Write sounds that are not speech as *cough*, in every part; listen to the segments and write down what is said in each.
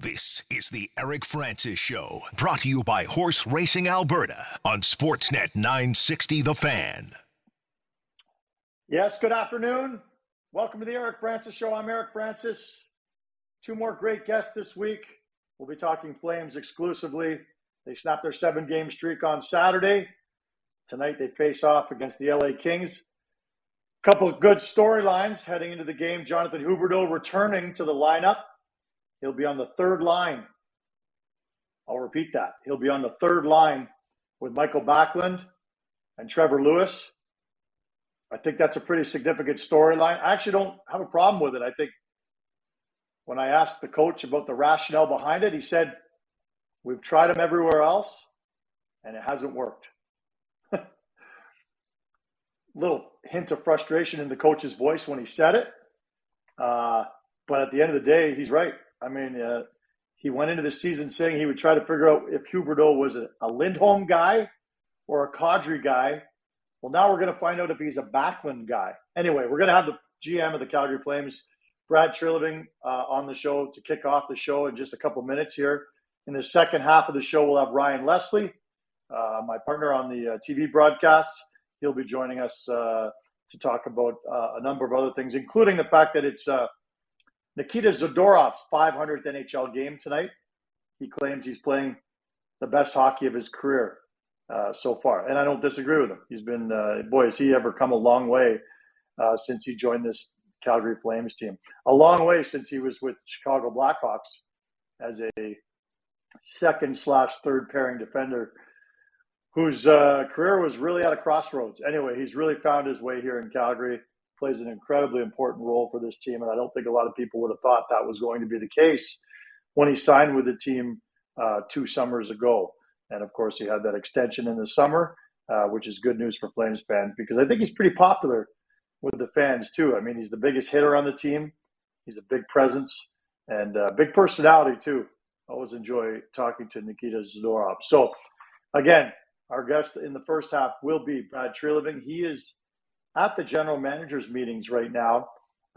This is the Eric Francis Show, brought to you by Horse Racing Alberta on Sportsnet 960 The Fan. Yes, good afternoon. Welcome to the Eric Francis Show. I'm Eric Francis. Two more great guests this week. We'll be talking Flames exclusively. They snapped their seven game streak on Saturday. Tonight they face off against the LA Kings. A couple of good storylines heading into the game. Jonathan Huberdeau returning to the lineup. He'll be on the third line. I'll repeat that. He'll be on the third line with Michael Backlund and Trevor Lewis. I think that's a pretty significant storyline. I actually don't have a problem with it. I think when I asked the coach about the rationale behind it, he said, We've tried them everywhere else and it hasn't worked. *laughs* Little hint of frustration in the coach's voice when he said it. Uh, but at the end of the day, he's right. I mean, uh, he went into the season saying he would try to figure out if Huberdeau was a, a Lindholm guy or a Kadri guy. Well, now we're going to find out if he's a Backlund guy. Anyway, we're going to have the GM of the Calgary Flames, Brad Treliving, uh, on the show to kick off the show in just a couple minutes here. In the second half of the show, we'll have Ryan Leslie, uh, my partner on the uh, TV broadcasts. He'll be joining us uh, to talk about uh, a number of other things, including the fact that it's Nikita Zadorov's 500th NHL game tonight. He claims he's playing the best hockey of his career uh, so far, and I don't disagree with him. He's been, uh, boy, has he ever come a long way uh, since he joined this Calgary Flames team. A long way since he was with Chicago Blackhawks as a second slash third pairing defender whose uh, career was really at a crossroads. Anyway, he's really found his way here in Calgary plays an incredibly important role for this team. And I don't think a lot of people would have thought that was going to be the case when he signed with the team uh, two summers ago. And of course, he had that extension in the summer, uh, which is good news for Flames fans because I think he's pretty popular with the fans too. I mean, he's the biggest hitter on the team, he's a big presence and a big personality too. Always enjoy talking to Nikita Zadorov. So, again, our guest in the first half will be Brad Treliving. He is at the general managers meetings right now,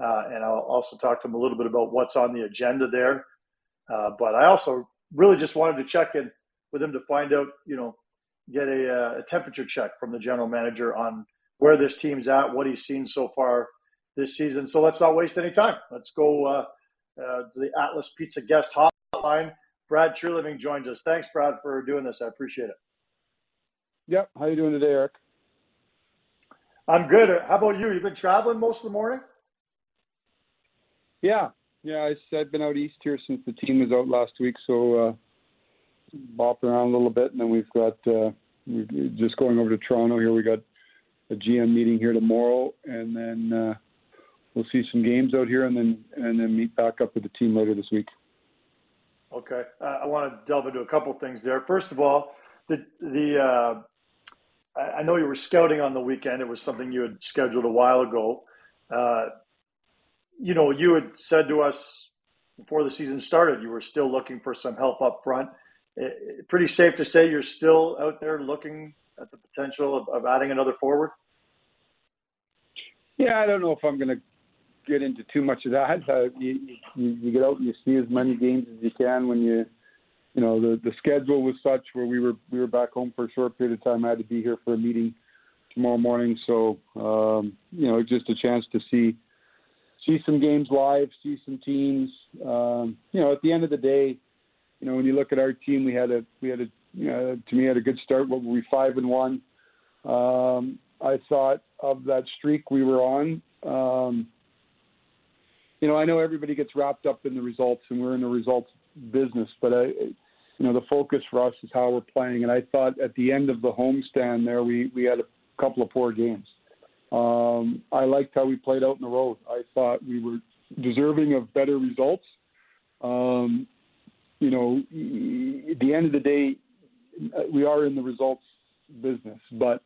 uh, and I'll also talk to him a little bit about what's on the agenda there. Uh, but I also really just wanted to check in with him to find out, you know, get a, uh, a, temperature check from the general manager on where this team's at, what he's seen so far this season. So let's not waste any time. Let's go uh, uh, to the Atlas Pizza guest hotline. Brad Treliving joins us. Thanks, Brad, for doing this. I appreciate it. Yep. How you doing today, Eric? I'm good. How about you? You've been traveling most of the morning? Yeah, yeah. I, have been out east here since the team was out last week, so uh, bopping around a little bit, and then we've got uh, we're just going over to Toronto here. We got a GM meeting here tomorrow, and then uh, we'll see some games out here, and then and then meet back up with the team later this week. Okay, uh, I want to delve into a couple things there. First of all, the the uh, I know you were scouting on the weekend. It was something you had scheduled a while ago. Uh, you know, you had said to us before the season started, you were still looking for some help up front. It, pretty safe to say you're still out there looking at the potential of, of adding another forward. Yeah, I don't know if I'm going to get into too much of that. Uh, you, you, you get out and you see as many games as you can when you you know the the schedule was such where we were we were back home for a short period of time. I had to be here for a meeting tomorrow morning, so um, you know just a chance to see see some games live, see some teams. Um, you know, at the end of the day, you know when you look at our team, we had a we had a you know, to me had a good start. What were we five and one? Um, I thought of that streak we were on. Um, you know, I know everybody gets wrapped up in the results, and we're in the results business, but I, you know, the focus for us is how we're playing. And I thought at the end of the homestand there, we we had a couple of poor games. Um, I liked how we played out in the road. I thought we were deserving of better results. Um, you know, at the end of the day, we are in the results business, but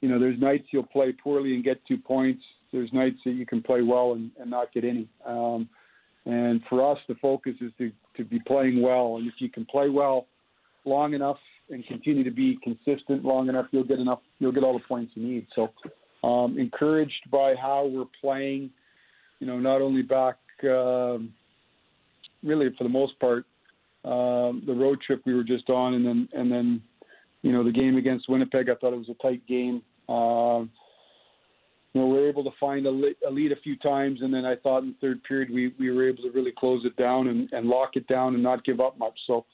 you know, there's nights you'll play poorly and get two points. There's nights that you can play well and, and not get any. Um, and for us, the focus is to, to be playing well. And if you can play well long enough and continue to be consistent long enough, you'll get enough. You'll get all the points you need. So, um, encouraged by how we're playing. You know, not only back, um, really for the most part, um, the road trip we were just on, and then and then you know the game against Winnipeg. I thought it was a tight game. Uh, you know, we were able to find a, a lead a few times, and then I thought in the third period we, we were able to really close it down and, and lock it down and not give up much. So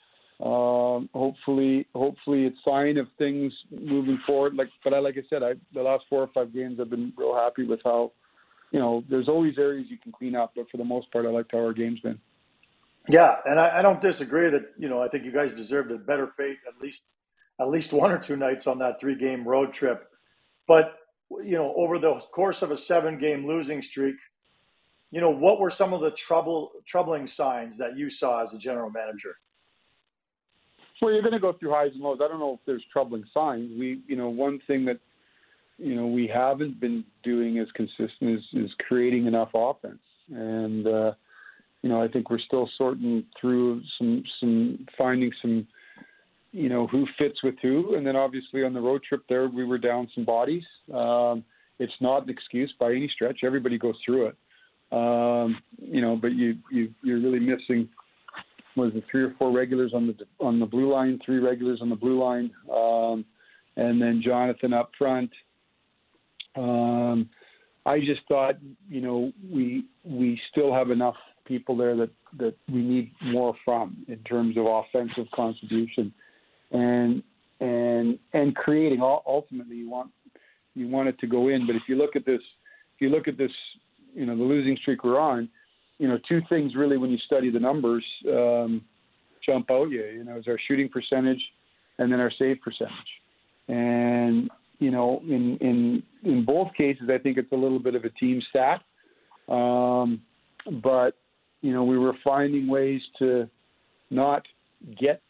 um, hopefully, hopefully it's sign of things moving forward. Like, but I, like I said, I the last four or five games I've been real happy with how, you know, there's always areas you can clean up, but for the most part, I liked how our game's been. Yeah, and I, I don't disagree that you know I think you guys deserved a better fate at least at least one or two nights on that three game road trip, but you know over the course of a seven game losing streak, you know what were some of the trouble troubling signs that you saw as a general manager? Well, you're going to go through highs and lows. I don't know if there's troubling signs. We, you know, one thing that you know we haven't been doing as consistent is, is creating enough offense, and uh, you know I think we're still sorting through some some finding some you know who fits with who, and then obviously on the road trip there we were down some bodies. Um, it's not an excuse by any stretch. Everybody goes through it, um, you know, but you you you're really missing was it three or four regulars on the on the blue line, three regulars on the blue line, um, and then Jonathan up front. Um, I just thought, you know, we we still have enough people there that that we need more from in terms of offensive contribution, and and and creating. Ultimately, you want you want it to go in, but if you look at this, if you look at this, you know, the losing streak we're on you know, two things really when you study the numbers um, jump out you. You know, is our shooting percentage and then our save percentage. And you know, in in in both cases, I think it's a little bit of a team stat. Um, but you know, we were finding ways to not get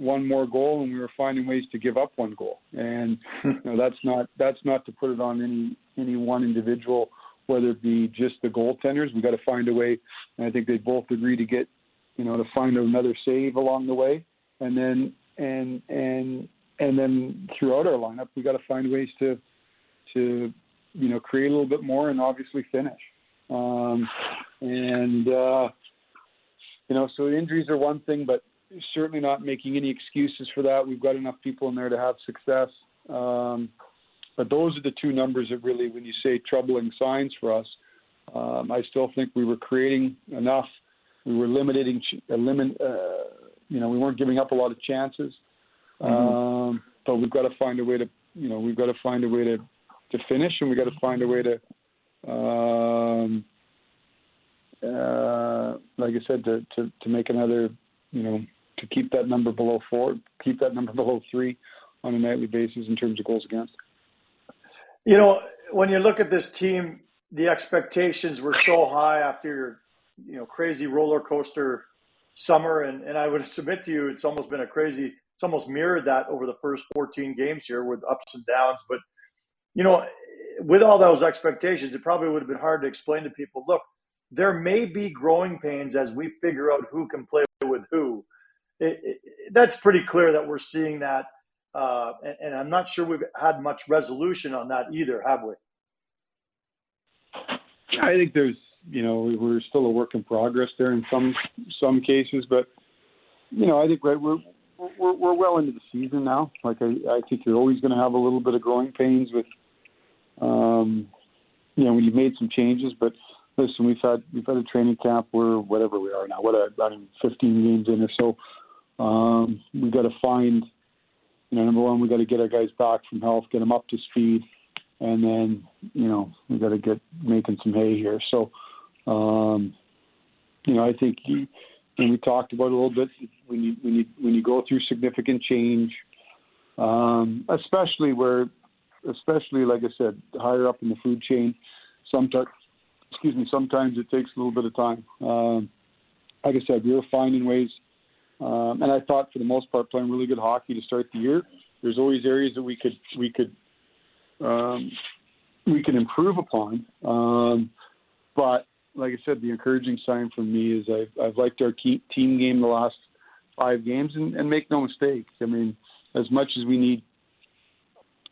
one more goal, and we were finding ways to give up one goal. And *laughs* you know, that's not that's not to put it on any any one individual whether it be just the goaltenders. We got to find a way, and I think they both agree to get, you know, to find another save along the way, and then and and and then throughout our lineup, we got to find ways to to you know create a little bit more and obviously finish. Um, and uh, you know, so injuries are one thing, but certainly not making any excuses for that. We've got enough people in there to have success. Um, but those are the two numbers that really, when you say troubling signs for us, um, I still think we were creating enough. We were limiting, limit, uh, you know, we weren't giving up a lot of chances. Mm-hmm. Um, but we've got to find a way to, you know, we've got to find a way to, to finish, and we've got to find a way to, um, uh, like I said, to, to, to make another, you know, to keep that number below four, keep that number *laughs* below three on a nightly basis in terms of goals against. You know, when you look at this team, the expectations were so high after your, you know, crazy roller coaster summer, and and I would *laughs* submit to you, it's almost been a crazy. It's almost mirrored that over the first 14 games here with ups and downs. But you know, with all those expectations, it probably would have been hard to explain to people. Look, there may be growing pains as we figure out who can play with who. It, it, that's pretty clear that we're seeing that uh, and, and, I'm not sure we've had much resolution on that either, have we? I think there's, you know, we're still a work in progress there in some some cases, but you know, I think we're we're we're well into the season now. Like I, I think you're always going to have a little bit of growing pains with, um, you know, when you've made some changes. But listen, we've had we've had a training camp We're whatever we are now, what I mean, 15 games in or so. Um, we've got to find you know, number one, we got to get our guys back from health, get them up to speed, and then you know we got to get making some hay here. So, um, you know, I think he, and we talked about a little bit when you when you when you go through significant change, um, especially where, especially like I said, higher up in the food chain, sometimes, excuse me, sometimes it takes a little bit of time. Um, like I said, we were finding ways um, and I thought for the most part playing really good hockey to start the year. There's always areas that we could we could um, we can improve upon. Um, but like I said, the encouraging sign for me is I've, I've liked our team game the last five games, and, and make no mistake. I mean, as much as we need,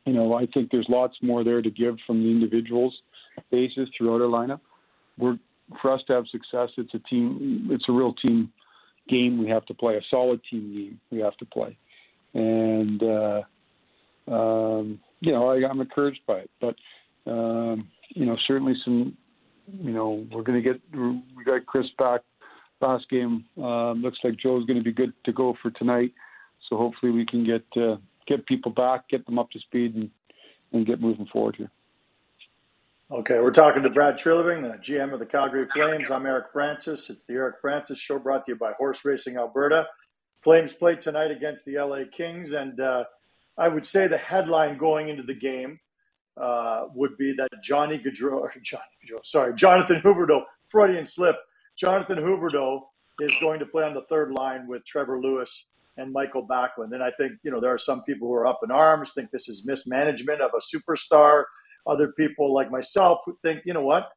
you know, I think there's lots more there to give from the individuals basis throughout our lineup. We're for us to have success. It's a team. It's a real team game we have to play, a solid team game we have to play, and uh, um, you know I, I'm encouraged by it. But um, you know certainly some, you know we're going to get we got Chris back last game. Um, looks like Joe's going to be good to go for tonight. So hopefully we can get uh, get people back, get them up to speed, and and get moving forward here. Okay, we're talking to Brad Treliving, the GM of the Calgary Flames. I'm Eric Francis. It's the Eric Francis Show brought to you by Horse Racing Alberta. Flames play tonight against the LA Kings, and uh, I would say the headline going into the game uh, would be that Johnny Gaudreau, *laughs* Johnny Gaudreau, sorry, Jonathan Huberdeau, Freudian slip. Jonathan Huberdeau is going to play on the third line with Trevor Lewis and Michael Backlund. And I think, you know, there are some people who are up in arms, think this is mismanagement of a superstar other people like myself who think, you know what,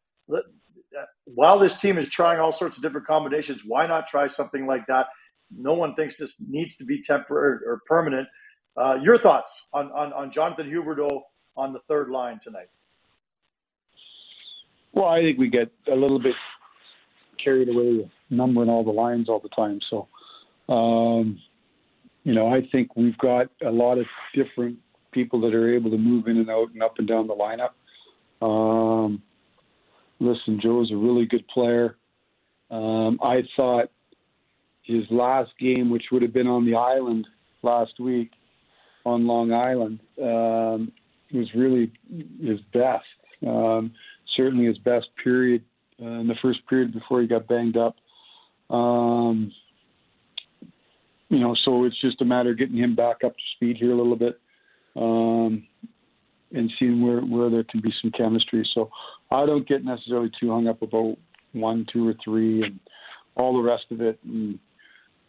while this team is trying all sorts of different combinations, why not try something like that? No one thinks this needs to be temporary or permanent. Uh, your thoughts on, on, on Jonathan Huberdeau on the third line tonight? Well, I think we get a little bit carried away with numbering all the lines all the time. So, um, you know, I think we've got a lot of different people that are able to move in and out and up and down the lineup. Um, listen, Joe's a really good player. Um, I thought his last game, which would have been on the island last week on Long Island, um, was really his best. Um, certainly his best period uh, in the first period before he got banged up. Um, you know, so it's just a matter of getting him back up to speed here a little bit um, and seeing where, where there can be some chemistry. So I don't get necessarily too hung up about one, two, or three, and all the rest of it. And,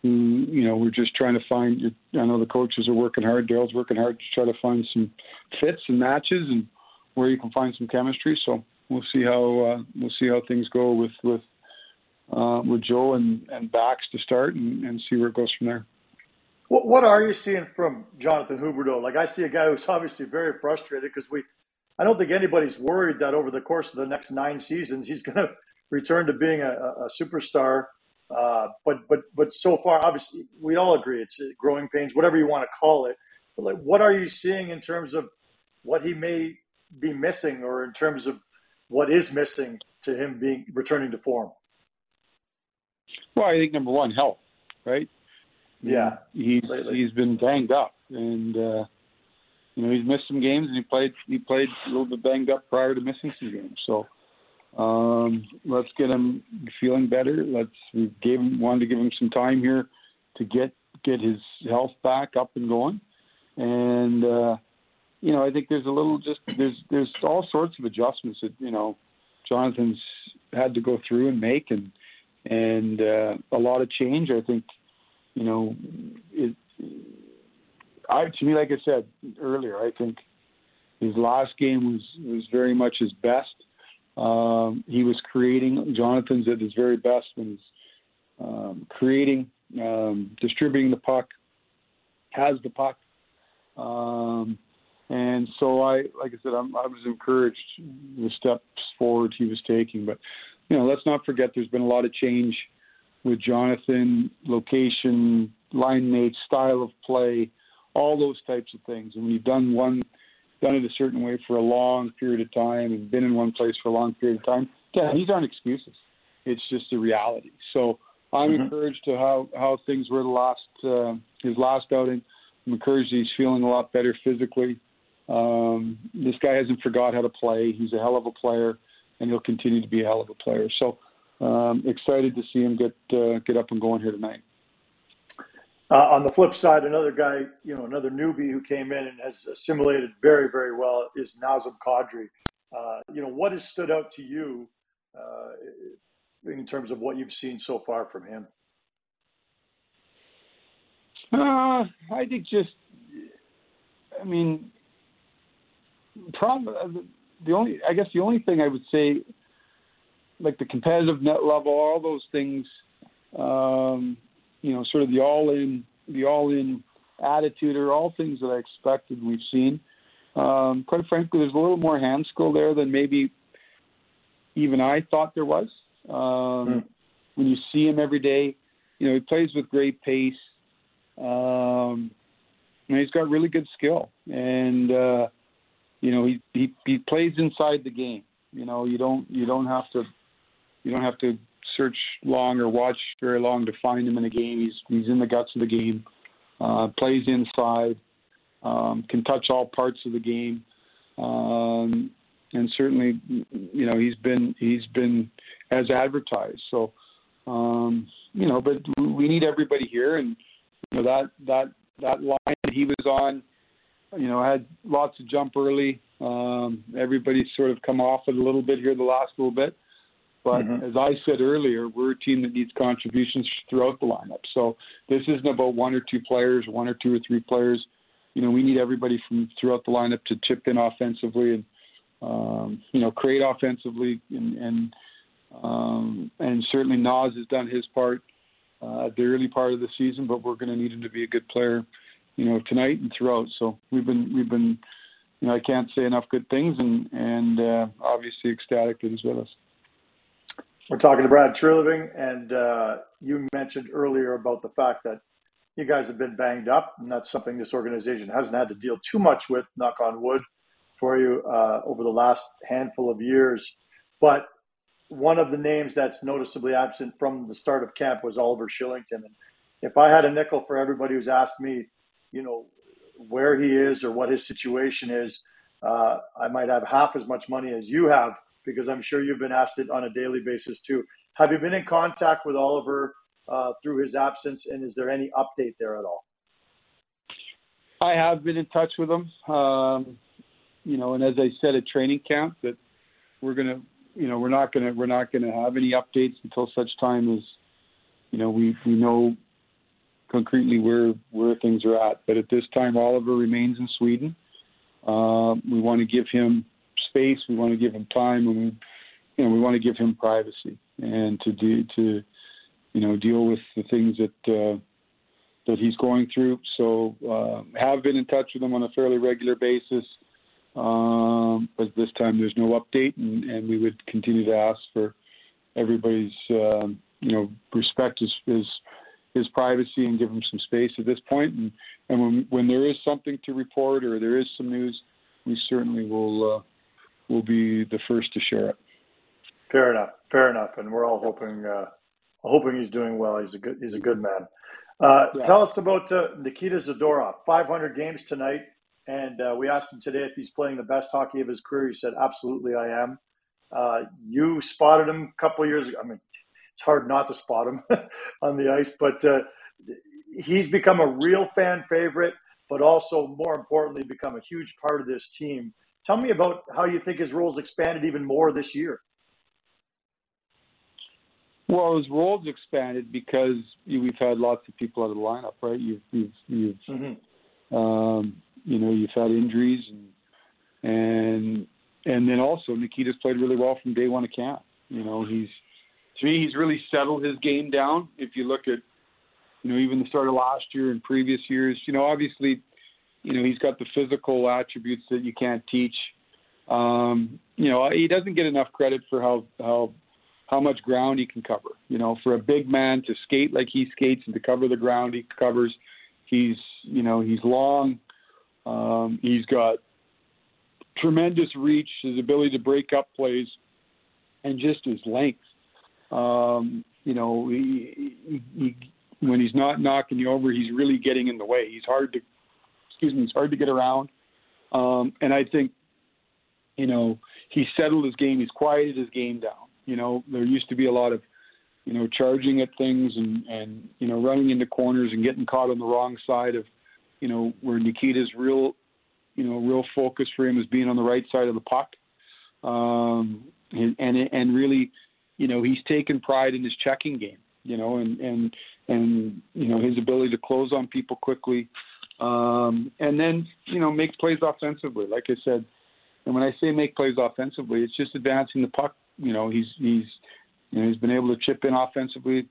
you know, we're just trying to find. I know the coaches are working hard. Daryl's working hard to try to find some fits and matches, and where you can find some chemistry. So we'll see how uh, we'll see how things go with with uh, with Joe and and Bax to start, and, and see where it goes from there. What, what are you seeing from Jonathan Huberdeau? Like I see a guy who's *laughs* obviously very frustrated because we, I don't think anybody's worried that over the course of the next nine seasons he's *laughs* going to return to being a, a superstar. Uh, but but but so far, obviously, we all agree it's growing pains, whatever you want to call it. But like, what are you seeing in terms of what he may be missing, or in terms of what is missing to him being returning to form? Well, I think number one, health, right? Yeah, he's lately. he's been banged up, and uh, you know he's missed some games, and he played he played a little bit banged up prior to missing some games. So um, let's get him feeling better. Let's we gave him wanted to give him some time here to get get his health back up and going, and uh, you know I think there's a little just there's there's all sorts of adjustments that you know Jonathan's had to go through and make, and and uh, a lot of change. I think you know, it, I to me, like I said earlier, I think his last game was was very much his best. Um, he was creating. Jonathan's at his very best when he's um, creating, um, distributing the puck, has the puck, um, and so I, like I said, I'm, I was encouraged the steps forward he was taking. But you know, let's not forget there's been a lot of change with Jonathan, location, line mates, style of play, all those types of things. And when you've done one, done it a certain way for a long period of time and been in one place for a long period of time, yeah, these aren't excuses. It's just a reality. So I'm mm-hmm. encouraged to how how things were the last uh, his last outing. I'm encouraged he's feeling a lot better physically. Um, this guy hasn't forgot how to play. He's a hell of a player, and he'll continue to be a hell of a player. So um, excited to see him get uh, get up and going here tonight. Uh, on the flip side, another guy, you know, another newbie who came in and has assimilated very, very well is Nazem Kadri. Uh, you know, what has stood out to you uh, in terms of what you've seen so far from him? Uh, I think just, I mean, probably uh, the only, I guess the only thing I would say like the competitive net level, all those things, um, you know, sort of the all in, the all in attitude are all things that I expected we've seen. Um, quite frankly, there's a little more hand skill there than maybe even I thought there was. Um, mm. When you see him every day, you know, he plays with great pace. Um, and he's got really good skill, and uh, you know, he, he he plays inside the game. You know, you don't you don't have to you don't have to search long or watch very long to find him in a game. He's he's in the guts of the game. Uh, plays inside, um, can touch all parts of the game, um, and certainly, you know, he's been he's been as advertised. So, um, you know, but we need everybody here, and you know that that that line that he was on, you know, had lots of jump early. Um, everybody's sort of come off it a little bit here the last little bit. But mm-hmm. as I said earlier, we're a team that needs contributions throughout the lineup. So this isn't about one or two players, one or two or three players. You know, we need everybody from throughout the lineup to chip in offensively and um, you know create offensively and and um, and certainly Nas has done his part uh, at the early part of the season, but we're going to need him to be a good player, you know, tonight and throughout. So we've been we've been, you know, I can't say enough good things, and and uh, obviously ecstatic that he's with us. We're talking to Brad Treliving, and uh, you mentioned earlier about the fact that you guys have been banged up, and that's something this organization hasn't had to deal too much with, knock on wood, for you uh, over the last handful of years. But one of the names that's noticeably absent from the start of camp was Oliver Kylington. And if I had a nickel for everybody who's asked me, you know, where he is or what his situation is, uh, I might have half as much money as you have because I'm sure you've been asked it on a daily basis too. Have you been in contact with Oliver uh, through his absence, and is there any update there at all? I have been in touch with him. Um, you know, and as I said at training camp, that we're gonna you know, we're not gonna we're not gonna have any updates until such time as, you know, we we know concretely where where things are at. But at this time, Oliver remains in Sweden. Uh, we want to give him space. We want to give him time, and we, you know, we want to give him privacy and to do to, you know, deal with the things that uh, that he's going through. So uh, have been in touch with him on a fairly regular basis. Um, but this time there's no update, and, and we would continue to ask for everybody's um, you know respect his, his his privacy and give him some space at this point. And and when when there is something to report or there is some news, we certainly will uh, will be the first to share it. Fair enough. Fair enough. And we're all hoping uh, hoping he's doing well. He's a good he's a good man. Uh, yeah. Tell us about uh, Nikita Zadorov. 500 games tonight. And uh, we asked him today if he's playing the best hockey of his career. He said, "Absolutely, I am." Uh, you spotted him a couple years ago. I mean, it's hard not to spot him *laughs* on the ice, but uh, he's become a real fan favorite, but also more importantly, become a huge part of this team. Tell me about how you think his role's expanded even more this year. Well, his role's expanded because we've had lots of people out of the lineup, right? You've you've, you've mm-hmm. um, you know, you've had injuries and and and then also Nikita's played really well from day one of camp. You know, he's to me he's really settled his game down. If you look at you know even the start of last year and previous years, you know obviously you know he's got the physical attributes that you can't teach. Um, you know he doesn't get enough credit for how how how much ground he can cover. You know, for a big man to skate like he skates and to cover the ground he covers, he's you know he's long. Um, he's got tremendous reach, his ability to break up plays, and just his length. Um, you know, he, he, he, when he's not knocking you over, he's really getting in the way. He's hard to, excuse me, he's hard to get around. Um, and I think, you know, he settled his game. He's quieted his game down. You know, there used to be a lot of, you know, charging at things and and you know running into corners and getting caught on the wrong side of you know, where Nikita's real, you know, real focus for him is being on the right side of the puck, um, and and and really, you know, he's taken pride in his checking game, you know, and and and you know his ability to close on people quickly, um, and then you know make plays offensively. Like I said, and when I say make plays offensively, it's just advancing the puck. You know, he's he's you know he's been able to chip in offensively.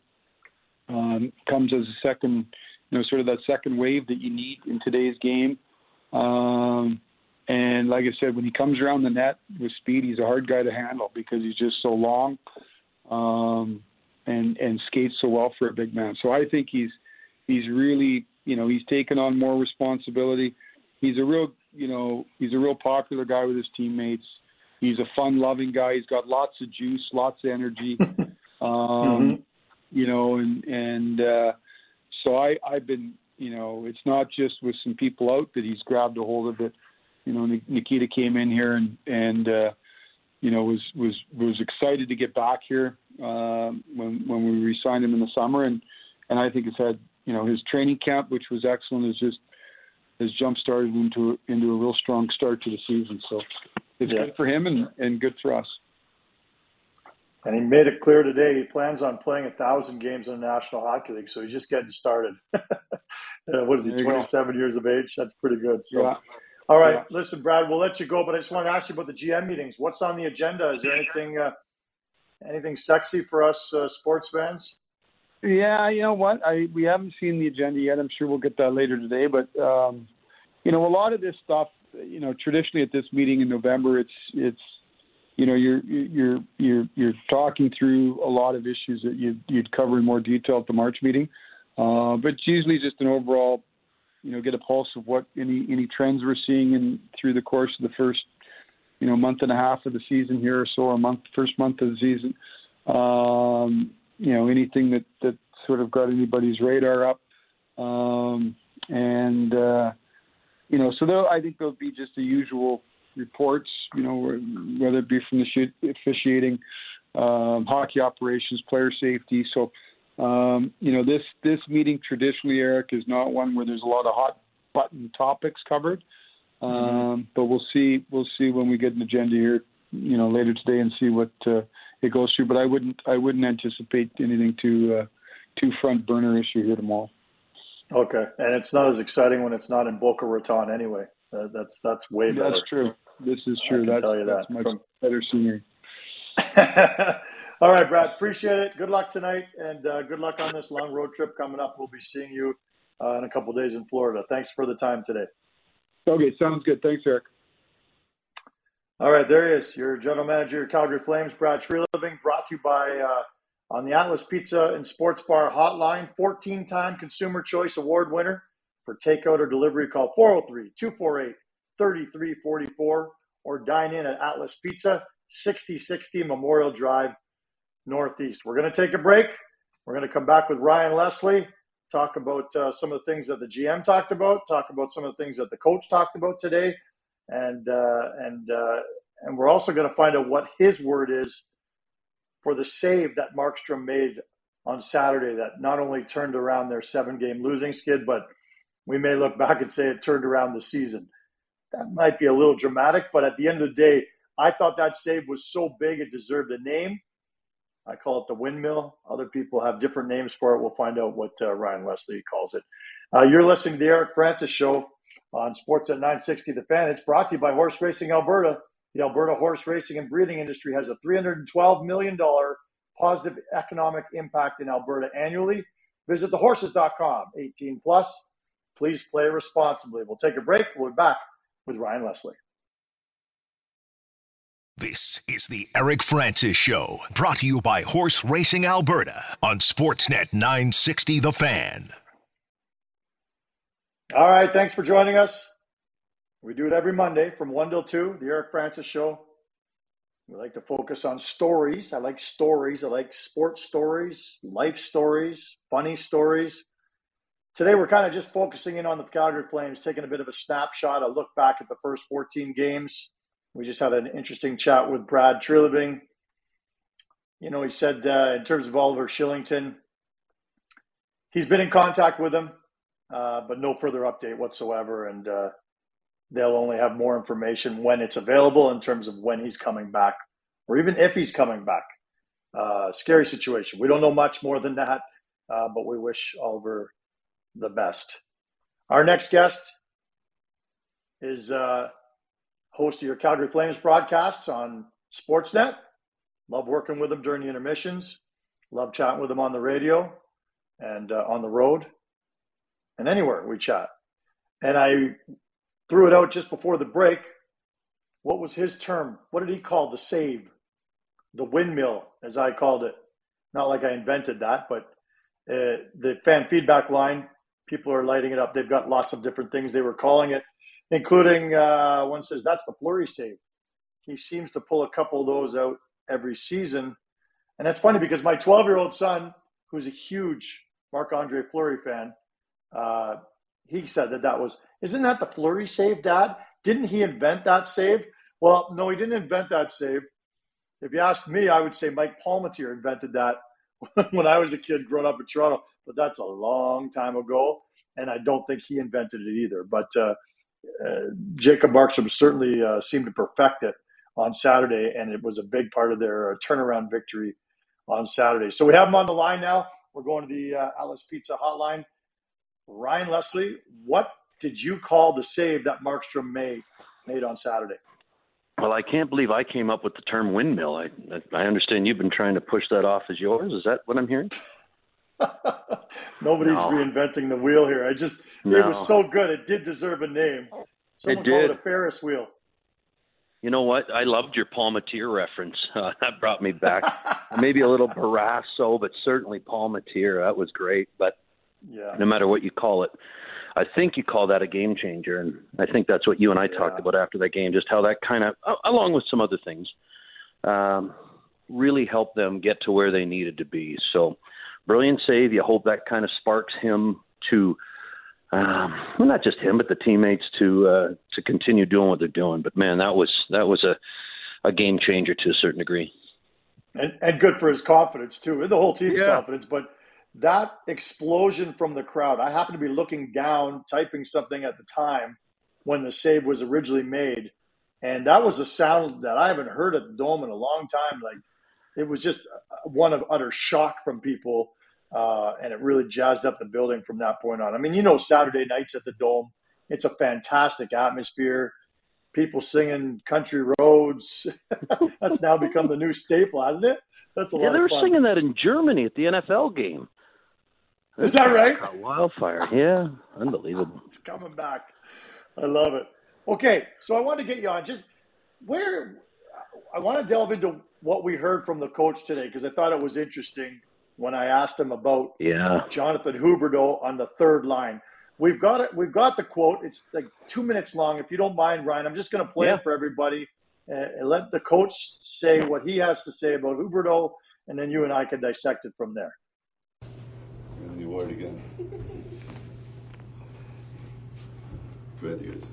Um, comes as a second you know, sort of that second wave that you need in today's game. Um, and like I said, when he comes around the net with speed, he's a hard guy to handle because he's just so long. Um, and and skates so well for a big man. So I think he's he's really you know he's taken on more responsibility. He's a real you know he's a real popular guy with his teammates. He's a fun-loving guy. He's got lots of juice, lots of energy. *laughs* um, mm-hmm. You know, and and uh, so I I've been you know it's not just with some people out that he's grabbed a hold of it. You know, Nikita came in here and and uh, you know was was was excited to get back here uh, when when we re-signed him in the summer, and and I think it's had you know his training camp, which was excellent, has just has jump started into into a real strong start to the season. So it's yeah. good for him and, and good for us. And he made it clear today he plans on playing a thousand games in the National Hockey League. So he's just getting started. *laughs* what is he, 27 years of age? That's pretty good. So, yeah. all right, yeah. listen, Brad, we'll let you go, but I just want to ask you about the GM meetings. What's on the agenda? Is there anything uh, anything sexy for us uh, sports fans? Yeah, you know what? I we haven't seen the agenda yet. I'm sure we'll get that later today. But um, you know, a lot of this stuff you know, traditionally at this meeting in November, it's it's you know you're you're you're you're talking through a lot of issues that you'd you'd cover in more detail at the March meeting, uh, but usually just an overall, you know, get a pulse of what any any trends we're seeing in through the course of the first, you know, month and a half of the season here or so, or month first month of the season. Um, you know, anything that that sort of got anybody's radar up, um, and uh, you know, so there, I think there'll be just the usual reports, you know, whether it be from the officiating, um, hockey operations, player safety. So, um, you know, this this meeting traditionally, Eric, is not one where there's a lot of hot button topics covered. Um, mm-hmm. But we'll see. We'll see when we get an agenda here, you know, later today and see what uh, it goes through. But I wouldn't I wouldn't anticipate anything too uh, too front burner issue here tomorrow. Okay, and it's not as exciting when it's not in Boca Raton anyway. Uh, that's that's way better. That's true. This is true. I That's, tell you that. much From... better scenery. *laughs* All right, Brad. Appreciate it. Good luck tonight, and uh, good luck on this long road trip coming up. We'll be seeing you uh, in a couple days in Florida. Thanks for the time today. Okay, sounds good. Thanks, Eric. All right, there he is. Your general manager, Calgary Flames, Brad Treliving, brought to you by uh, on the Atlas Pizza and Sports Bar hotline. 14 time Consumer Choice Award winner for takeout or delivery. Call 403 248 3344 or dine in at Atlas Pizza, 6060 Memorial Drive, Northeast. We're going to take a break. We're going to come back with Ryan Leslie, talk about uh, some of the things that the GM talked about, talk about some of the things that the coach talked about today, and uh, and uh, and we're also going to find out what his word is for the save that Markstrom made on Saturday that not only turned around their seven game losing skid, but we may look back and say it turned around the season. That might be a little dramatic, but at the end of the day, I thought that save was so big it deserved a name. I call it the windmill. Other people have different names for it. We'll find out what uh, Ryan Leslie calls it. Uh, you're listening to the Eric Francis Show on Sportsnet 960 The Fan. It's brought to you by Horse Racing Alberta. The Alberta horse racing and breeding industry has a $312 million positive economic impact in Alberta annually. Visit thehorses.com, 18 plus. Please play responsibly. We'll take a break. We'll be back with Ryan Leslie. This is the Eric Francis Show, brought to you by Horse Racing Alberta on Sportsnet 960 The Fan. All right, thanks for joining us. We do it every Monday from 1 till 2, the Eric Francis Show. We like to focus on stories. I like stories. I like sports stories, life stories, funny stories. Today, we're kind of just focusing in on the Calgary Flames, taking a bit of a snapshot, a look back at the first 14 games. We just had an interesting chat with Brad Treliving. You know, he said uh, in terms of Oliver Kylington, he's been in contact with him, uh, but no further update whatsoever. And uh, they'll only have more information when it's available in terms of when he's coming back or even if he's coming back. Uh, scary situation. We don't know much more than that, uh, but we wish Oliver the best. Our next guest is uh, host of your Calgary Flames broadcasts on Sportsnet. Love working with him during the intermissions. Love chatting with him on the radio and on the road and anywhere we chat. And I threw it out just before the break. What was his term? What did he call the save? The windmill, as I called it. Not like I invented that, but uh, the fan feedback line, people are lighting it up. They've got lots of different things they were calling it, including uh, one says that's the Fleury save. He seems to pull a couple of those out every season. And that's funny because my 12 year old son, who's a huge Marc Andre Fleury fan, uh, he said that that was, isn't that the Fleury save, Dad? Didn't he invent that save? Well, no, he didn't invent that save. If you asked me, I would say Mike Palmateer invented that *laughs* when I was a kid growing up in Toronto, but that's a long time ago, and I don't think he invented it either. But uh, uh, Jacob Markstrom certainly uh, seemed to perfect it on Saturday, and it was a big part of their uh, turnaround victory on Saturday. So we have him on the line now. We're going to the uh, Atlas Pizza hotline. Ryan Leslie, what did you call the save that Markstrom made made on Saturday? Well, I can't believe I came up with the term windmill. I I understand you've been trying to push that off as yours. Is that what I'm hearing? *laughs* Nobody's no. reinventing the wheel here. I just no. it was so good. It did deserve a name. Someone it did. It a Ferris wheel. You know what? I loved your Palmateer reference. Uh, *laughs* that brought me back. *laughs* Maybe a little Barrasso, but certainly Palmateer. That was great. But yeah. no matter what you call it, I think you call that a game changer, and I think that's what you and I yeah. talked about after that game, just how that kind of, along with some other things, um, really helped them get to where they needed to be. So, brilliant save. You hope that kind of sparks him to, um, well, not just him, but the teammates to uh, to continue doing what they're doing. But man, that was that was a a game changer to a certain degree. And, and good for his confidence too, the whole team's yeah. confidence. But that explosion from the crowd. I happened to be looking down, typing something at the time when the save was originally made, and that was a sound that I haven't heard at the dome in a long time. Like it was just one of utter shock from people, uh, and it really jazzed up the building from that point on. I mean, you know, Saturday nights at the dome, it's a fantastic atmosphere. People singing "Country Roads." *laughs* That's now become the new staple, hasn't it? That's a yeah, lot. they were singing that in Germany at the NFL game. Is that right? A Wildfire, yeah, unbelievable. *laughs* It's coming back. I love it. Okay, so I want to get you on just where I want to delve into what we heard from the coach today because I thought it was interesting when I asked him about yeah. Jonathan Huberdeau on the third line. We've got it. We've got the quote. It's like two minutes long. If you don't mind, Ryan, I'm just going to play yeah. it for everybody and let the coach say what he has to say about Huberdeau, and then you and I can dissect it from there word again. Great news.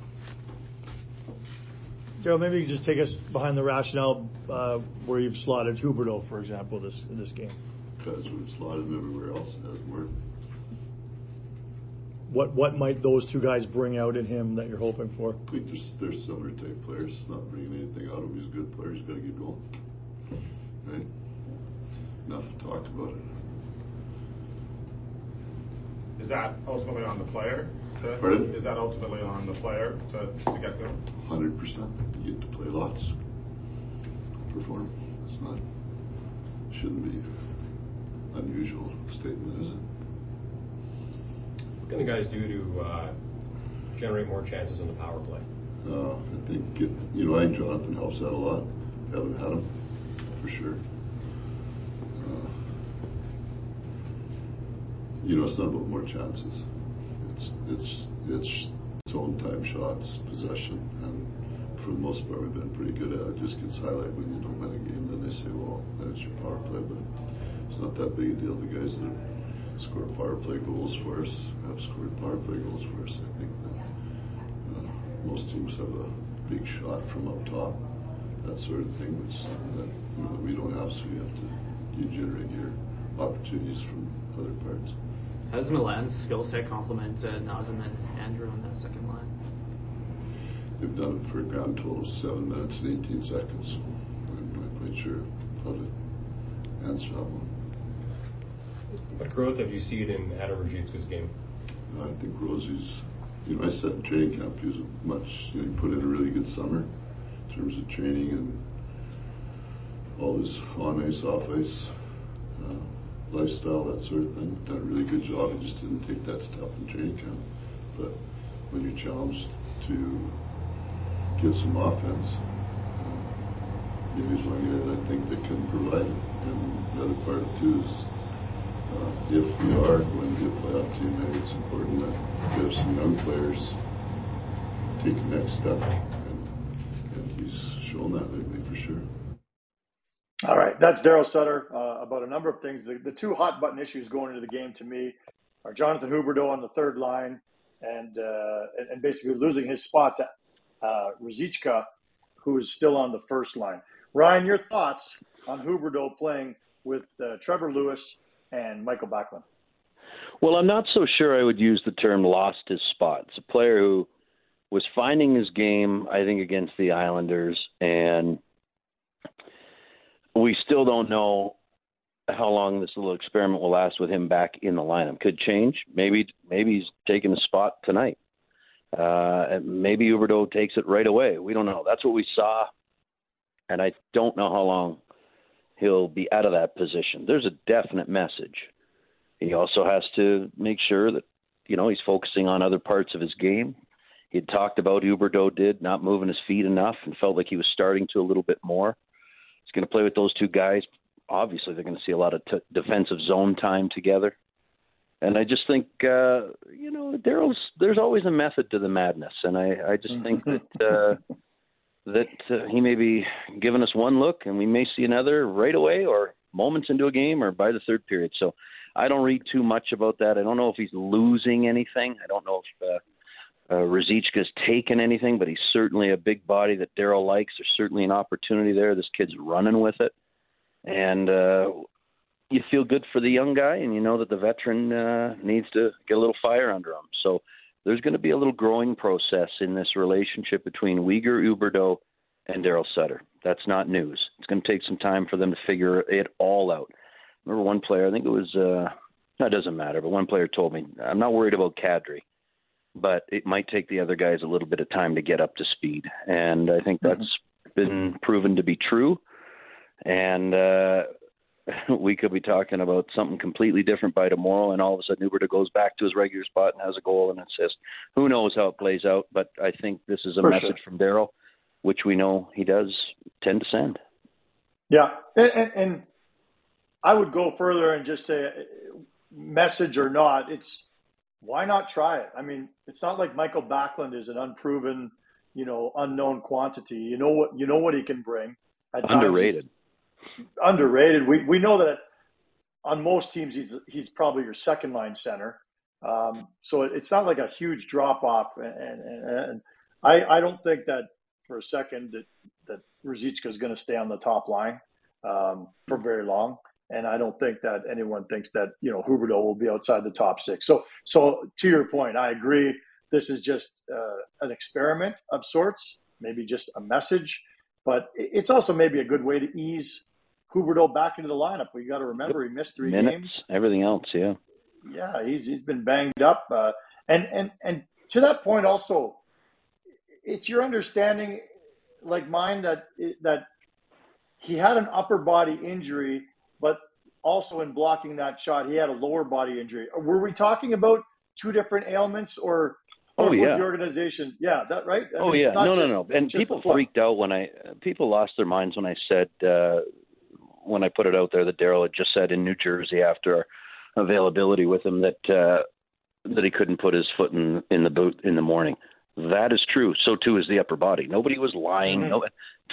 Joe, maybe you can just take us behind the rationale uh, where you've slotted Huberdeau, for example, this in this game. Because we've slotted him everywhere else. It hasn't worked. What what might those two guys bring out in him that you're hoping for? I think there's, there's similar type players. Not bringing anything out of him. He's a good player. He's got to get going. Right? Enough talked about it. Is that ultimately on the player? To, Pardon? Is that ultimately on the player to, to get going? Hundred percent. You get to play lots, perform. It's not shouldn't be an unusual statement, is it? What can the guys do to uh, generate more chances in the power play? Uh, I think it, you know I think Jonathan helps out a lot. Haven't had him for sure. You know, it's not about more chances. It's it's it's own time shots, possession, and for the most part, we've been pretty good at it. it just gets highlighted when you don't win a game. Then they say, well, that's your power play, but it's not that big a deal. The guys that have scored power play goals for us have scored power play goals for us. I think that uh, most teams have a big shot from up top, that sort of thing, which that, you know, we don't have, so we have to you generate your opportunities from other parts. How does Milan's skill set complement uh, Nazem and Andrew on that second line? They've done it for a grand total of 7 minutes and 18 seconds. I'm not quite sure how to answer that one. What growth have you seen in Adam Ruzicka's game? I think Rosie's, you know, I said in training camp he was much, you know, he put in a really good summer in terms of training and all his on ice, off ice. Lifestyle, that sort of thing. Done a really good job. He just didn't take that step in training camp. But when you're challenged to get some offense, uh, he's one guy that I think that can provide. You and the other part too is uh, if we are going to be a playoff team, I think it's important that we have some young players take the next step, and, and he's shown that lately for sure. All right, that's Daryl Sutter uh, about a number of things. The, the, two hot button issues going into the game to me are Jonathan Huberdeau on the third line and uh, and basically losing his spot to uh, who is still on the first line. Ryan, your thoughts on Huberdeau playing with uh, Trevor Lewis and Michael Backlund? Well, I'm not so sure I would use the term lost his spot. It's a player who was finding his game, I think, against the Islanders, and we still don't know how long this little experiment will last with him back in the lineup. Could change. Maybe maybe he's taking a spot tonight. Uh, maybe Huberdeau takes it right away. We don't know. That's what we saw, and I don't know how long he'll be out of that position. There's a definite message. He also has to make sure that you know he's focusing on other parts of his game. He had talked about Huberdeau did not moving his feet enough and felt like he was starting to a little bit more. He's going to play with those two guys. Obviously, they're going to see a lot of t- defensive zone time together. And I just think, uh, you know, Daryl's. There's always a method to the madness, and I, I just think that uh, that uh, he may be giving us one look, and we may see another right away, or moments into a game, or by the third period. So I don't read too much about that. I don't know if he's losing anything. I don't know if uh, uh, Ruzicka's taken anything, but he's certainly a big body that Daryl likes. There's certainly an opportunity there. This kid's running with it, and uh, you feel good for the young guy, and you know that the veteran uh, needs to get a little fire under him. So there's going to be a little growing process in this relationship between Weegar Huberdeau and Daryl Sutter. That's not news. It's going to take some time for them to figure it all out. Remember one player, I think it was, uh, that doesn't matter, but one player told me, I'm not worried about Kadri, but it might take the other guys a little bit of time to get up to speed. And I think that's mm-hmm. been proven to be true. And uh, *laughs* we could be talking about something completely different by tomorrow, and all of a sudden Huberdeau goes back to his regular spot and has a goal and assist. Who knows how it plays out? But I think this is a For message sure. from Daryl, which we know he does tend to send. Yeah, and, and, and I would go further and just say, message or not, it's why not try it? I mean, it's not like Michael Backlund is an unproven, you know, unknown quantity. You know what you know what he can bring. At Underrated underrated. We we know that on most teams he's he's probably your second line center. Um, so it's not like a huge drop off, and, and, and, I, I don't think that for a second that that Ruzicka is going to stay on the top line um, for very long, and I don't think that anyone thinks that you know Huberdeau will be outside the top six. So so to your point, I agree. This is just uh, an experiment of sorts, maybe just a message, but it's also maybe a good way to ease Huberdeau back into the lineup. We got to remember he missed three Minutes, games. Everything else, yeah. Yeah, he's he's been banged up, uh, and and and to that point also, it's your understanding, like mine, that that he had an upper body injury, but also in blocking that shot, he had a lower body injury. Were we talking about two different ailments, or Oh yeah, the organization. Yeah, that right. I oh mean, yeah, no, just, no, no. And people freaked out when I people lost their minds when I said uh, when I put it out there that Daryl had just said in New Jersey after availability with him that uh, that he couldn't put his foot in in the boot in the morning. That is true. So too is the upper body. Nobody was lying. Mm-hmm. No,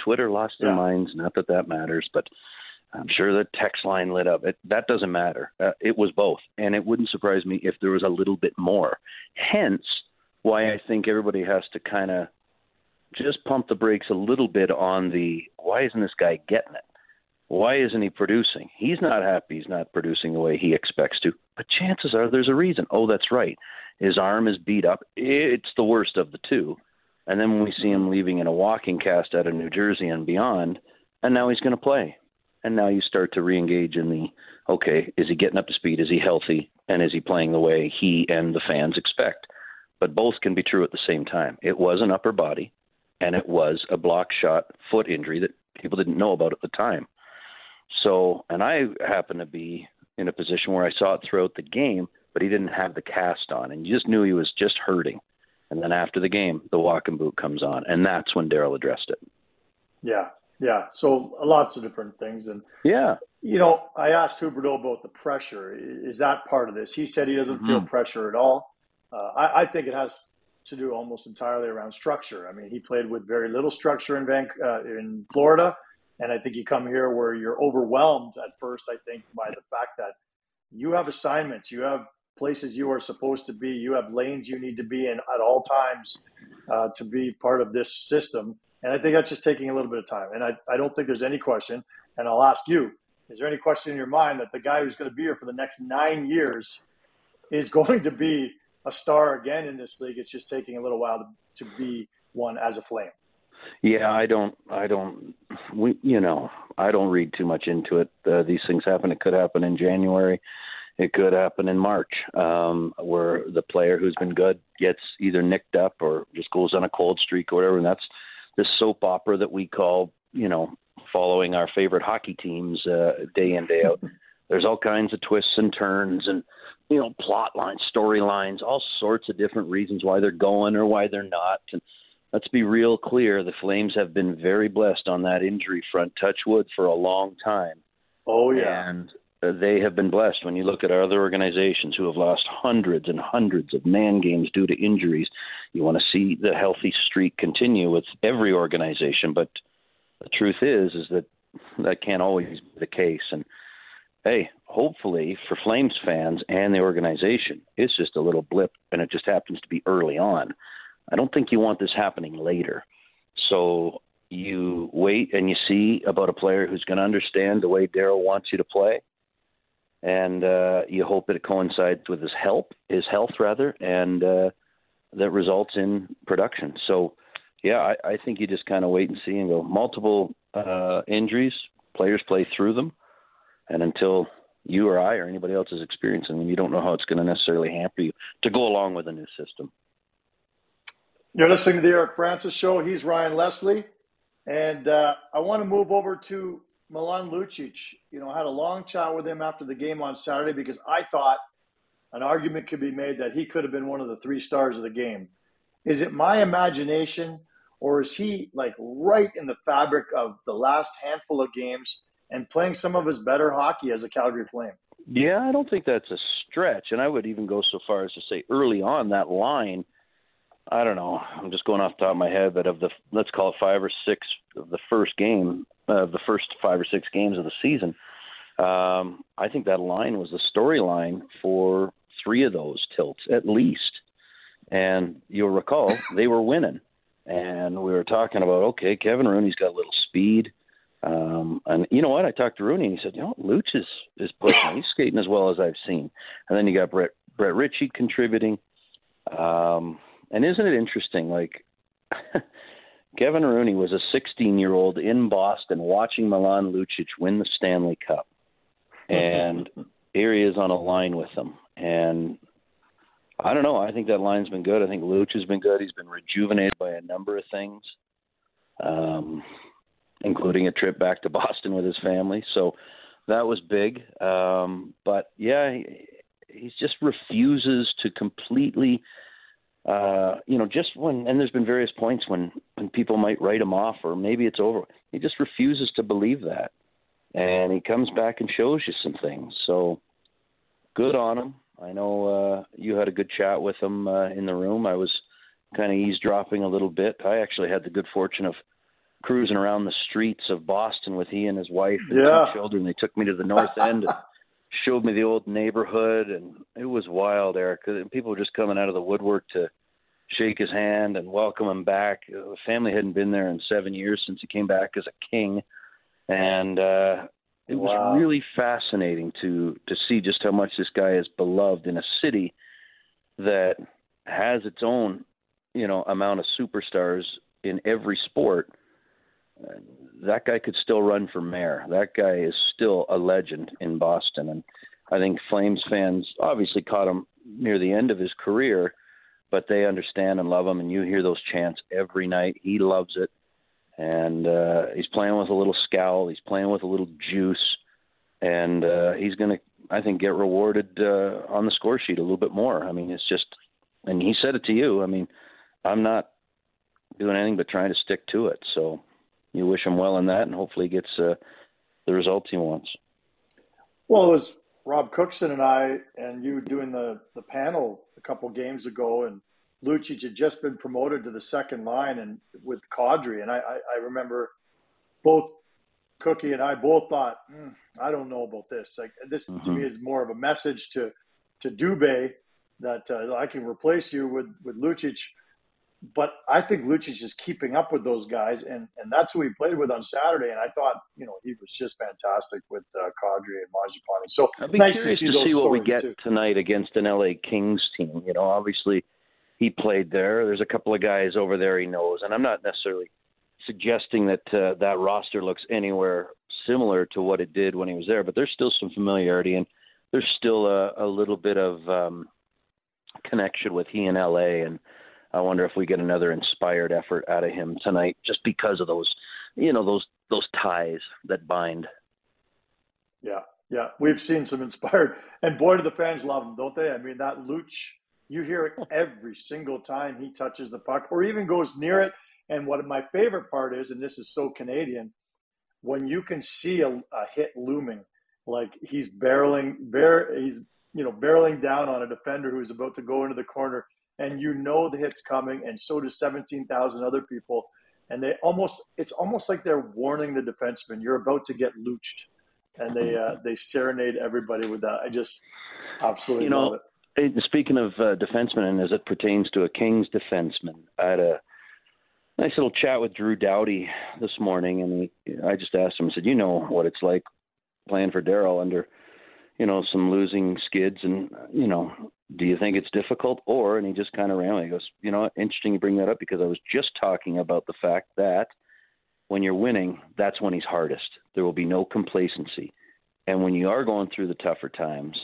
Twitter lost their yeah. minds. Not that that matters, but I'm sure the text line lit up. It, that doesn't matter. Uh, it was both, and it wouldn't surprise me if there was a little bit more. Hence, why I think everybody has to kind of just pump the brakes a little bit on the why isn't this guy getting it? Why isn't he producing? He's not happy he's not producing the way he expects to. But chances are there's a reason. Oh, that's right. His arm is beat up. It's the worst of the two. And then we see him leaving in a walking cast out of New Jersey and beyond, and now he's going to play. And now you start to reengage in the okay, is he getting up to speed? Is he healthy? And is he playing the way he and the fans expect? But both can be true at the same time. It was an upper body, and it was a block shot foot injury that people didn't know about at the time. So, and I happened to be in a position where I saw it throughout the game, but he didn't have the cast on, and you just knew he was just hurting. And then after the game, the walking boot comes on, and that's when Daryl addressed it. Yeah, Yeah, so lots of different things, and yeah, you know, I asked Huberdeau about the pressure. Is that part of this? He said he doesn't mm-hmm. feel pressure at all. Uh, I, I, think it has to do almost entirely around structure. I mean, he played with very little structure in Van, uh, in Florida, and I think you come here where you're overwhelmed at first. I think by the fact that you have assignments, you have places you are supposed to be, you have lanes you need to be in at all times uh, to be part of this system. And I think that's just taking a little bit of time. And I, I don't think there's any question. And I'll ask you is there any question in your mind that the guy who's going to be here for the next nine years is *laughs* going to be a star again in this league? It's just taking a little while to, to be one as a flame. Yeah, I don't, I don't, we, you know, I don't read too much into it. Uh, these things happen. It could happen in January. It could happen in March, um, where the player who's been good gets either nicked up or just goes on a cold streak or whatever. And that's this soap opera that we call, you know, following our favorite hockey teams uh, day in day out. *laughs* There's all kinds of twists and turns and you know plot lines, storylines, all sorts of different reasons why they're going or why they're not. And let's be real clear: the Flames have been very blessed on that injury front. Touch wood for a long time. Oh yeah. And Uh, they have been blessed. When you look at our other organizations who have lost hundreds and hundreds of man games due to injuries, you want to see the healthy streak continue with every organization. But the truth is, is that that can't always be the case. And hey, hopefully for Flames fans and the organization, it's just a little blip, and it just happens to be early on. I don't think you want this happening later. So you wait and you see about a player who's going to understand the way Daryl wants you to play, and uh, you hope that it coincides with his help, his health rather, and uh, that results in production. So yeah, I, I think you just kind of wait and see and go. Multiple uh, injuries, players play through them, and until you or I or anybody else is experiencing them, you don't know how it's going to necessarily hamper you to go along with a new system. You're listening to the Eric Francis Show. He's Ryan Leslie, and uh, I want to move over to Milan Lucic. You know, had a long chat with him after the game on Saturday because I thought an argument could be made that he could have been one of the three stars of the game. Is it my imagination, or is he like right in the fabric of the last handful of games and playing some of his better hockey as a Calgary Flame? Yeah, I don't think that's a stretch, and I would even go so far as to say early on that line. I don't know. I'm just going off the top of my head, but of the let's call it five or six of the first game, uh, the first five or six games of the season, um, I think that line was the storyline for three of those tilts at least. And you'll recall they were winning. And we were talking about, okay, Kevin Rooney's got a little speed. Um, and you know what? I talked to Rooney and he said, you know, Luch is, is pushing. He's skating as well as I've seen. And then you got Brett, Brett Ritchie contributing. Um, and isn't it interesting? Like, *laughs* Kevin Rooney was a 16 year old in Boston watching Milan Lucic win the Stanley Cup. And *laughs* here he is on a line with them. And I don't know. I think that line's been good. I think Luch has been good. He's been rejuvenated by a number of things, um, including a trip back to Boston with his family. So that was big. Um, but yeah, he, he just refuses to completely, uh, you know, just when, and there's been various points when, when people might write him off or maybe it's over. He just refuses to believe that. And he comes back and shows you some things. So good on him. I know uh, you had a good chat with him uh, in the room. I was kind of eavesdropping a little bit. I actually had the good fortune of cruising around the streets of Boston with he and his wife and yeah. two children. They took me to the North End showed me the old neighborhood, and it was wild, Eric. People were just coming out of the woodwork to shake his hand and welcome him back. The family hadn't been there in seven years since he came back as a king, and uh, it was wow. really fascinating to to see just how much this guy is beloved in a city that has its own you know amount of superstars in every sport that guy could still run for mayor that guy is still a legend in boston and i think flames fans obviously caught him near the end of his career but they understand and love him and you hear those chants every night he loves it and uh, he's playing with a little scowl. He's playing with a little juice, and uh, he's going to, I think, get rewarded uh, on the score sheet a little bit more. I mean, it's just, and he said it to you. I mean, I'm not doing anything but trying to stick to it. So, you wish him well in that, and hopefully gets uh, the results he wants. Well, it was Rob Cookson and I and you doing the the panel a couple games ago, and Lucic had just been promoted to the second line and with Kadri, and I, I, I remember both Cookie and I both thought, mm, I don't know about this. Like this mm-hmm. to me is more of a message to to Dubé that uh, I can replace you with with Lucic. But I think Lucic is keeping up with those guys, and, and that's who he played with on Saturday. And I thought, you know, he was just fantastic with uh, Kadri and Mangiapane. So I'd be nice curious to see, to see what we get too. tonight against an LA Kings team. You know, obviously he played there. There's a couple of guys over there he knows, and I'm not necessarily suggesting that uh, that roster looks anywhere similar to what it did when he was there, but there's still some familiarity and there's still a, a little bit of um, connection with he in LA. And I wonder if we get another inspired effort out of him tonight, just because of those, you know, those those ties that bind. Yeah, yeah, we've seen some inspired, and boy, do the fans love him, don't they? I mean, that Luch, you hear it *laughs* every single time he touches the puck or even goes near it. And what my favorite part is, and this is so Canadian, when you can see a, a hit looming, like he's barreling, bar, he's you know barreling down on a defender who's about to go into the corner, and you know the hit's coming, and so do seventeen thousand other people, and they almost it's almost like they're warning the defenseman, you're about to get looched, and they uh, they serenade everybody with that. I just absolutely you know, love it. Speaking of uh, defensemen, and as it pertains to a Kings defenseman, I had a nice little chat with Drew Doughty this morning, and he, I just asked him, I said, "You know what it's like playing for Daryl under, you know, some losing skids, and you know, do you think it's difficult?" Or, and he just kind of ran. He goes, "You know, interesting you bring that up because I was just talking about the fact that when you're winning, that's when he's hardest. There will be no complacency, and when you are going through the tougher times."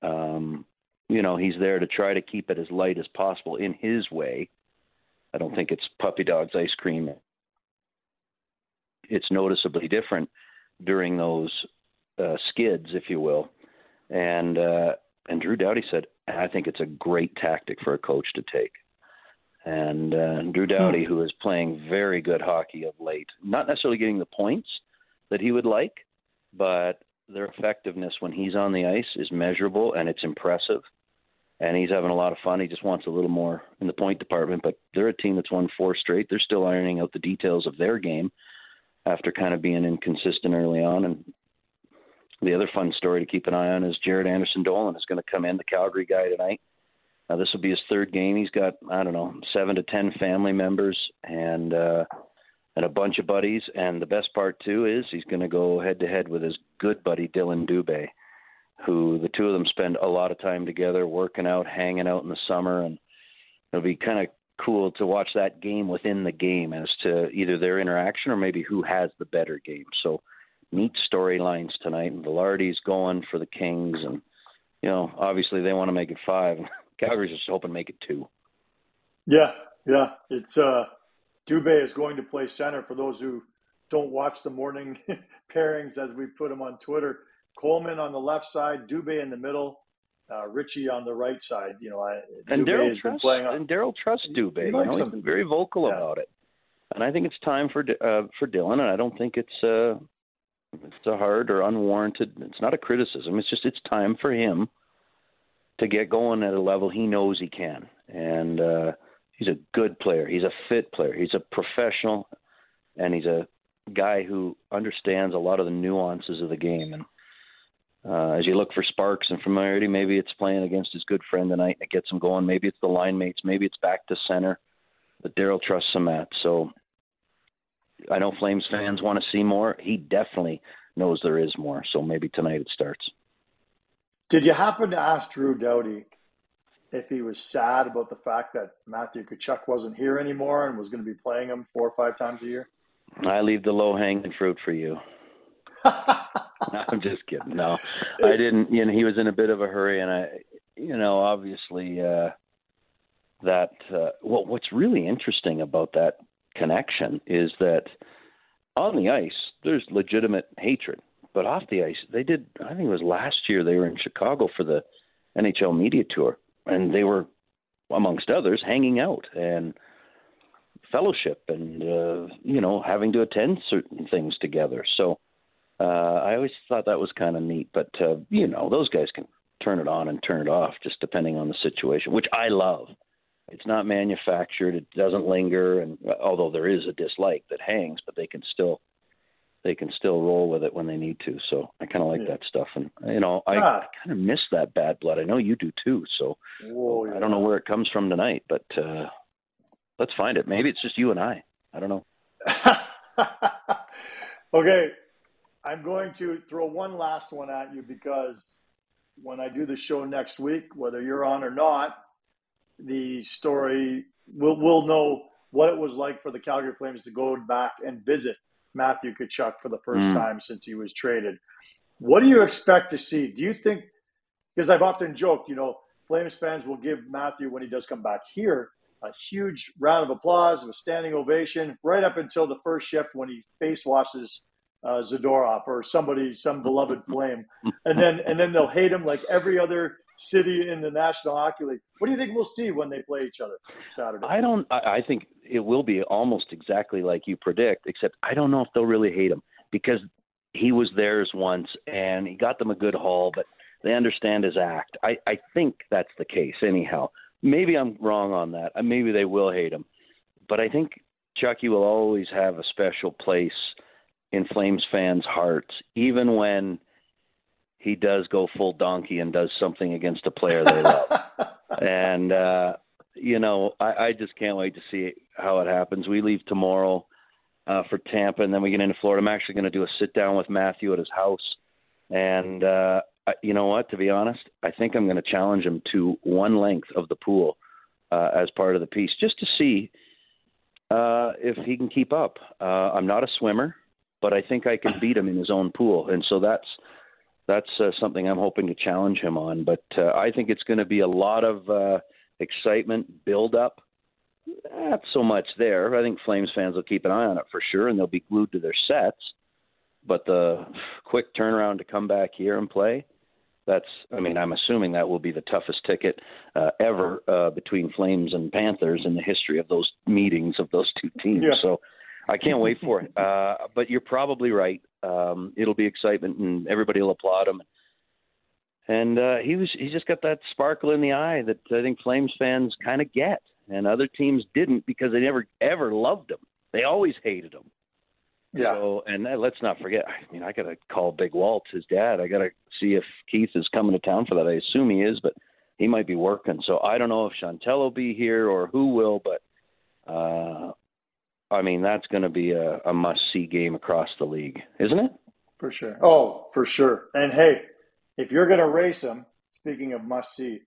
Um, you know, he's there to try to keep it as light as possible in his way I don't think it's puppy dogs ice cream. It's noticeably different during those uh, skids, if you will. And uh, and Drew Doughty said, I think it's a great tactic for a coach to take. And uh, Drew hmm. Doughty, who is playing very good hockey of late, not necessarily getting the points that he would like, but their effectiveness when he's on the ice is measurable and it's impressive and he's having a lot of fun. He just wants a little more in the point department. But they're a team that's won four straight. They're still ironing out the details of their game after kind of being inconsistent early on. And the other fun story to keep an eye on is Jaret Anderson-Dolan is going to come in, the Calgary guy tonight. Now this will be his third game. He's got I don't know seven to ten family members and uh, and a bunch of buddies. And the best part too is he's going to go head to head with his good buddy Dillon Dubé who the two of them spend a lot of time together, working out, hanging out in the summer, and it'll be kind of cool to watch that game within the game as to either their interaction or maybe who has the better game. So neat storylines tonight. And Vilardi's going for the Kings, and you know, obviously they want to make it five. *laughs* Calgary's just hoping to make it two. Yeah, yeah. It's uh, Dubé is going to play center for those who don't watch the morning *laughs* pairings as we put them on Twitter. Coleman on the left side, Dubé in the middle, uh, Ritchie on the right side. You know, I, and Daryl trusts on, and Daryl trusts Dubé. You know, he's been very vocal yeah. about it, and I think it's time for uh, for Dillon. And I don't think it's uh, it's a hard or unwarranted. It's not a criticism. It's just it's time for him to get going at a level he knows he can. And uh, he's a good player. He's a fit player. He's a professional, and he's a guy who understands a lot of the nuances of the game. And uh, as you look for sparks and familiarity, maybe it's playing against his good friend tonight it gets him going. Maybe it's the line mates. Maybe it's back to center. But Daryl trusts him at. So I know Flames fans want to see more. He definitely knows there is more. So maybe tonight it starts. Did you happen to ask Drew Doughty if he was sad about the fact that Matthew Tkachuk wasn't here anymore and was going to be playing him four or five times a year? I leave the low hanging fruit for you. *laughs* I'm just kidding. No, I didn't. You know, he was in a bit of a hurry, and I, you know, obviously uh, that. Uh, well, what's really interesting about that connection is that on the ice there's legitimate hatred, but off the ice they did. I think it was last year they were in Chicago for the NHL media tour, and they were, amongst others, hanging out and fellowship and uh, you know having to attend certain things together. So uh, I always thought that was kind of neat. But uh, you know, those guys can turn it on and turn it off just depending on the situation, which I love. It's not manufactured. It doesn't linger, and although there is a dislike that hangs, but they can still they can still roll with it when they need to. So I kind of like yeah. that stuff, and you know I, ah. I kind of miss that bad blood. I know you do too. So Whoa, yeah. I don't know where it comes from tonight, but uh, let's find it. Maybe it's just you and I. I don't know. *laughs* okay, I'm going to throw one last one at you because when I do the show next week, whether you're on or not, the story we'll we'll know what it was like for the Calgary Flames to go back and visit Matthew Tkachuk for the first mm. time since he was traded. What do you expect to see? Do you think? Because I've often joked, you know, Flames fans will give Matthew when he does come back here a huge round of applause, a standing ovation, right up until the first shift when he face washes uh, Zadorov or somebody, some beloved *laughs* Flame, and then and then they'll hate him like every other city in the National Hockey League. What do you think we'll see when they play each other Saturday? I don't. I think it will be almost exactly like you predict, except I don't know if they'll really hate him because he was theirs once and he got them a good haul, but they understand his act. I, I think that's the case, anyhow. Maybe I'm wrong on that. Uh, maybe they will hate him, but I think Chucky will always have a special place in Flames fans' hearts, even when he does go full donkey and does something against a player they love. *laughs* and uh, you know, I, I just can't wait to see how it happens. We leave tomorrow uh, for Tampa, and then we get into Florida. I'm actually going to do a sit down with Matthew at his house, and uh, you know what? To be honest, I think I'm going to challenge him to one length of the pool uh, as part of the piece, just to see uh, if he can keep up. Uh, I'm not a swimmer, but I think I can beat him in his own pool, and so that's that's uh, something I'm hoping to challenge him on. But uh, I think it's going to be a lot of uh, excitement, build up. Not so much there. I think Flames fans will keep an eye on it for sure, and they'll be glued to their sets. But the quick turnaround to come back here and play, that's, I mean, I'm assuming that will be the toughest ticket uh, ever uh, between Flames and Panthers in the history of those meetings of those two teams. Yeah. So I can't wait for it. *laughs* Uh, but you're probably right. Um, it'll be excitement, and everybody will applaud him. And uh, he was—he just got that sparkle in the eye that I think Flames fans kind of get, and other teams didn't because they never ever loved him. They always hated him. Yeah. So, and uh, let's not forget. I mean, I got to call Big Walt, his dad. I got to see if Keith is coming to town for that. I assume he is, but he might be working. So I don't know if Chantel will be here or who will, but uh, I mean, that's going to be a, a must see game across the league, isn't it? For sure. Oh, for sure. And hey, if you're going to race them, speaking of must see,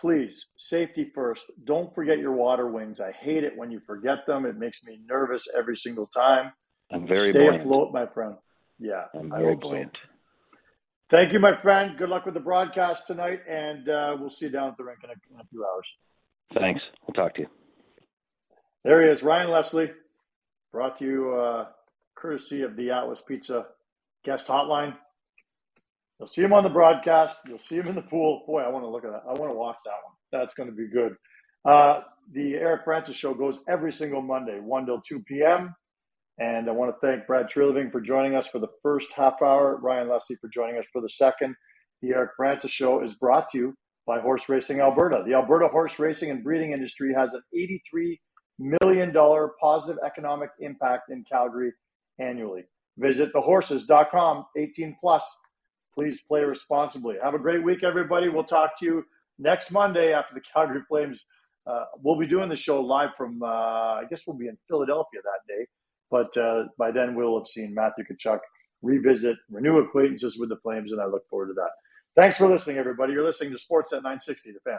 please safety first. Don't forget your water wings. I hate it when you forget them. It makes me nervous every single time. I'm very Stay buoyant. afloat, my friend. Yeah, I'm very buoyant. So. Thank you, my friend. Good luck with the broadcast tonight, and uh, we'll see you down at the rink in a, in a few hours. Thanks. We'll talk to you. There he is, Ryan Leslie. Brought to you uh, courtesy of the Atlas Pizza guest hotline. You'll see him on the broadcast. You'll see him in the pool. Boy, I want to look at that. I want to watch that one. That's going to be good. Uh, the Eric Francis show goes every single Monday, 1 till 2 p.m. And I want to thank Brad Treliving for joining us for the first half hour, Ryan Leslie for joining us for the second. The Eric Francis show is brought to you by Horse Racing Alberta. The Alberta horse racing and breeding industry has an 83 million dollar positive economic impact in Calgary annually. Visit thehorses.com 18 plus. Please play responsibly. Have a great week, everybody. We'll talk to you next Monday after the *laughs* Calgary Flames. Uh, we'll be doing the show live from, uh, I guess we'll be in Philadelphia that day. But uh, by then, we'll have seen Matthew Tkachuk revisit, renew acquaintances with the Flames, and I look forward to that. Thanks for listening, everybody. You're listening to Sportsnet 960, the fan.